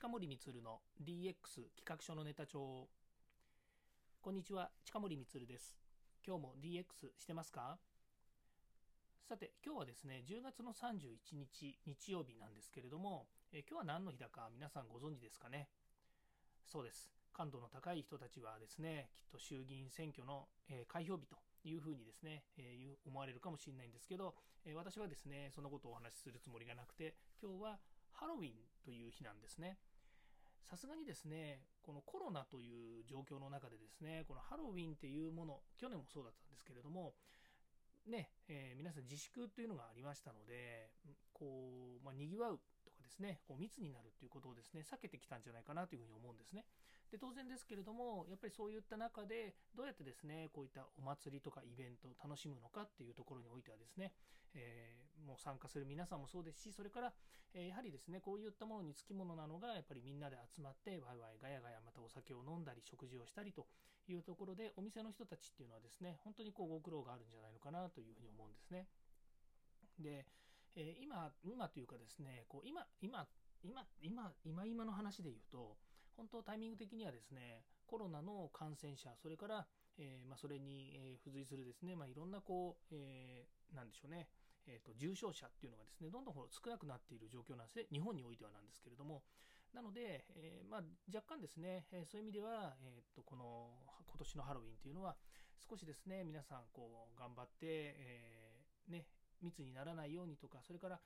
近森光の DX 企画書のネタ帳。こんにちは近森光です。今日も DX してますか？さて今日はですね10月の31日日曜日なんですけれどもえ今日は何の日だか皆さんご存知ですかね？そうです。感度の高い人たちはですねきっと衆議院選挙の、え開票日というふうにですね、えー、思われるかもしれないんですけど、え私はですねそのことをお話しするつもりがなくて今日はハロウィンという日なんですね。さすがにですね、このコロナという状況の中でですね、このハロウィンっていうもの、去年もそうだったんですけれども、ね、えー、皆さん自粛というのがありましたので、こう、まあ、賑わうとかですね、こう密になるということをですね、避けてきたんじゃないかなというふうに思うんですね。で、当然ですけれども、やっぱりそういった中で、どうやってですね、こういったお祭りとかイベントを楽しむのかっていうところにおいてはですね、えー、もう参加する皆さんもそうですし、それから、えー、やはりですね、こういったものにつきものなのが、やっぱりみんなで集まって、ワイワイガヤガヤまたお酒を飲んだり、食事をしたりというところで、お店の人たちっていうのはですね、本当にこうご苦労があるんじゃないのかなというふうに思うんですね。で、えー、今、今というかですね、こう今、今、今、今、今今の話で言うと、本当タイミング的にはですね、コロナの感染者、それから、えー、まあ、それに、え付随するですね、まあ、いろんなこう、えー、でしょうね、えーと、重症者っていうのがですねどんどん少なくなっている状況なんですね、日本においてはなんですけれども、なので、えー、まあ、若干ですね、え、そういう意味では、えーと、この今年のハロウィンというのは、少しですね皆さんこう頑張って、え、ね、密にならないようにとか、それから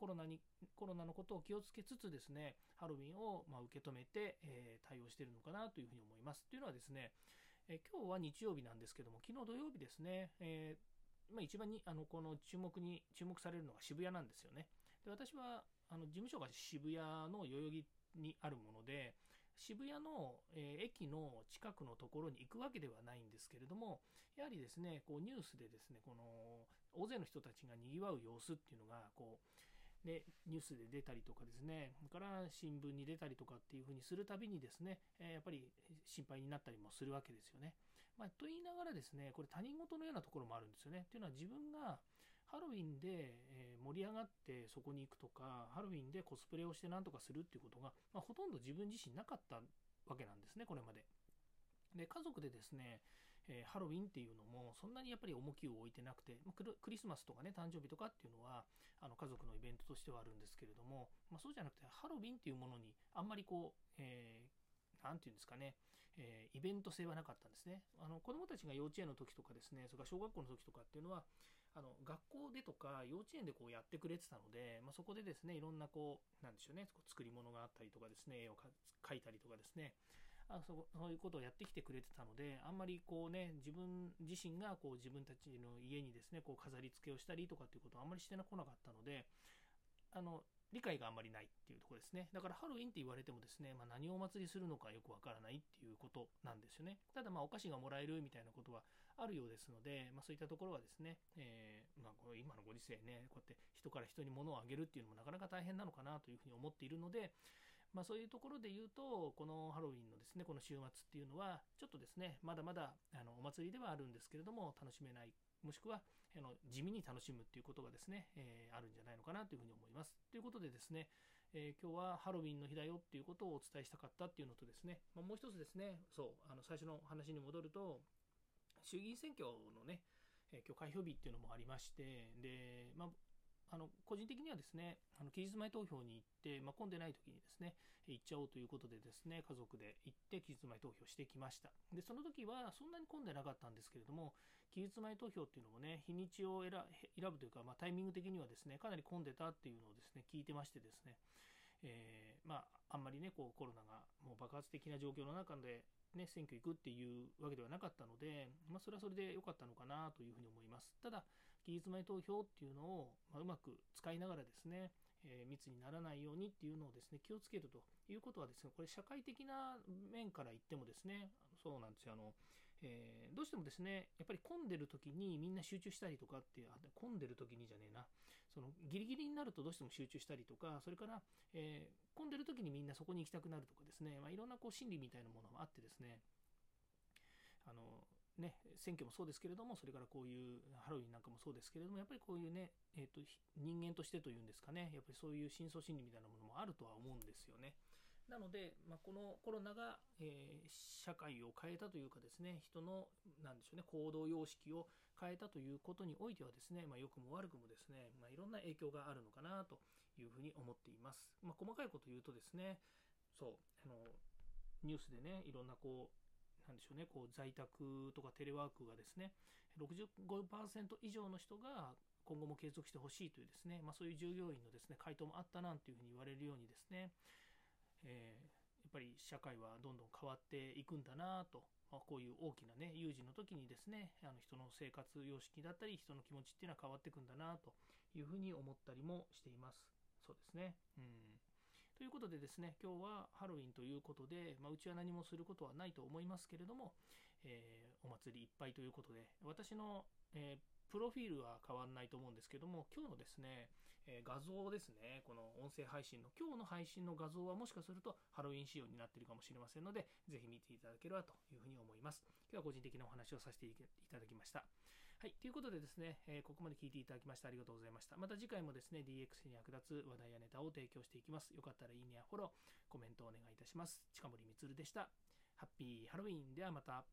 コロナにコロナのことを気をつけつつですねハロウィンをま受け止めて、えー、対応しているのかなというふうに思います。というのはですね、えー、今日は日曜日なんですけども昨日土曜日ですね、えー、まあ、一番にあのこの注目に注目されるのが渋谷なんですよね。で私はあの事務所が渋谷の代々木にあるもので渋谷の、えー、駅の近くのところに行くわけではないんですけれどもやはりですねこうニュースでですねこの大勢の人たちがにぎわう様子っていうのがこうでニュースで出たりとかですねそれから新聞に出たりとかっていうふうにするたびにですね、えやっぱり心配になったりもするわけですよね。まあ、と言いながらですねこれ他人事のようなところもあるんですよね。というのは自分がハロウィンで、盛り上がってそこに行くとかハロウィンでコスプレをして何とかするっていうことが、まあ、ほとんど自分自身なかったわけなんですねこれまで。で家族でですね、えー、ハロウィンっていうのもそんなにやっぱり重きを置いてなくて、まあ、クリスマスとかね誕生日とかっていうのはあの家族のイベントとしてはあるんですけれども、まあ、そうじゃなくてハロウィンっていうものにあんまりこう、え何て言うんですかね、えー、イベント性はなかったんですね。あの子どもたちが幼稚園の時とかですね、それから小学校の時とかっていうのは、あの学校でとか幼稚園でこうやってくれてたので、まあ、そこでですね、いろんなこう、なんでしょうね、作り物があったりとかですね、絵を描いたりとかですね、あそそういうことをやってきてくれてたので、あんまりこうね、自分自身がこう自分たちの家にですね、こう飾り付けをしたりとかっていうことをあんまりしてこなかったので、あの、理解があんまりないっていうところですね。だからハロウィンって言われてもですね、まあ、何をお祭りするのかよくわからないっていうことなんですよね。ただまあお菓子がもらえるみたいなことはあるようですので、まあ、そういったところはですね、えー、まあ、こ今のご時世ね、こうやって人から人に物をあげるっていうのもなかなか大変なのかなというふうに思っているので、まあ、そういうところで言うと、このハロウィンのですね、この週末っていうのは、ちょっとですね、まだまだあのお祭りではあるんですけれども、楽しめないもしくはあの地味に楽しむっていうことがですね、えー、あるんじゃないのかなというふうに思います。ということでですね、えー、今日はハロウィンの日だよっていうことをお伝えしたかったっていうのとですね、まあ、もう一つですね、そう、あの最初の話に戻ると、衆議院選挙のね、え、今日開票日っていうのもありまして、で、まあ、あの個人的にはですね、あの期日前投票に行って、まあ、混んでない時にですね、行っちゃおうということでですね、家族で行って期日前投票してきました。で、その時はそんなに混んでなかったんですけれども、期日前投票っていうのもね、日にちを選ぶというか、まあ、タイミング的にはですね、かなり混んでたっていうのをですね、聞いてましてですね、えー、まあ、あんまりね、こうコロナがもう爆発的な状況の中で、ね、選挙行くっていうわけではなかったので、まあ、それはそれで良かったのかなというふうに思います。ただ、期日前投票っていうのを、まあ、うまく使いながらですね、えー、密にならないようにっていうのをですね気をつけるということはですねこれ社会的な面から言ってもですねそうなんですよあのえー、どうしてもですね、やっぱり混んでる時にみんな集中したりとかっていう、混んでる時にじゃねえな、そのギリギリになるとどうしても集中したりとか、それから、えー、混んでる時にみんなそこに行きたくなるとかですね、まあ、いろんなこう心理みたいなものもあってですね、あのね、選挙もそうですけれども、それからこういうハロウィンなんかもそうですけれども、やっぱりこういうね、えーと、人間としてというんですかね、やっぱりそういう深層心理みたいなものもあるとは思うんですよね。なので、まあ、このコロナが、えー、社会を変えたというかですね、人の、なでしょうね、行動様式を変えたということにおいてはですね、まあ、良くも悪くもですね、まあ、いろんな影響があるのかなというふうに思っています。ま、細かいこと言うとですね、そう、あの、ニュースでね、いろんなこう、なんでしょうね、こう在宅とかテレワークがですね、65%以上の人が今後も継続してほしいというですね、まあ、そういう従業員のですね回答もあったなんていうふうに言われるようにですね、えー、やっぱり社会はどんどん変わっていくんだなと、ま、こういう大きなね有事の時にですねあの人の生活様式だったり人の気持ちっていうのは変わっていくんだなというふうに思ったりもしています。そうですね。うんということでですね、今日はハロウィンということで、まあ、うちは何もすることはないと思いますけれども、えー、お祭りいっぱいということで、私の、えー、プロフィールは変わんないと思うんですけども、今日のですね、えー、画像ですね、この音声配信の今日の配信の画像はもしかするとハロウィン仕様になっているかもしれませんので、ぜひ見ていただければというふうに思います。今日は個人的なお話をさせていただきました。はい。ということでですね、えー、ここまで聞いていただきましてありがとうございました。また次回もですね、DX に役立つ話題やネタを提供していきます。よかったらいいねやフォロー、コメントをお願いいたします。近森光でした。ハッピーハロウィンではまた。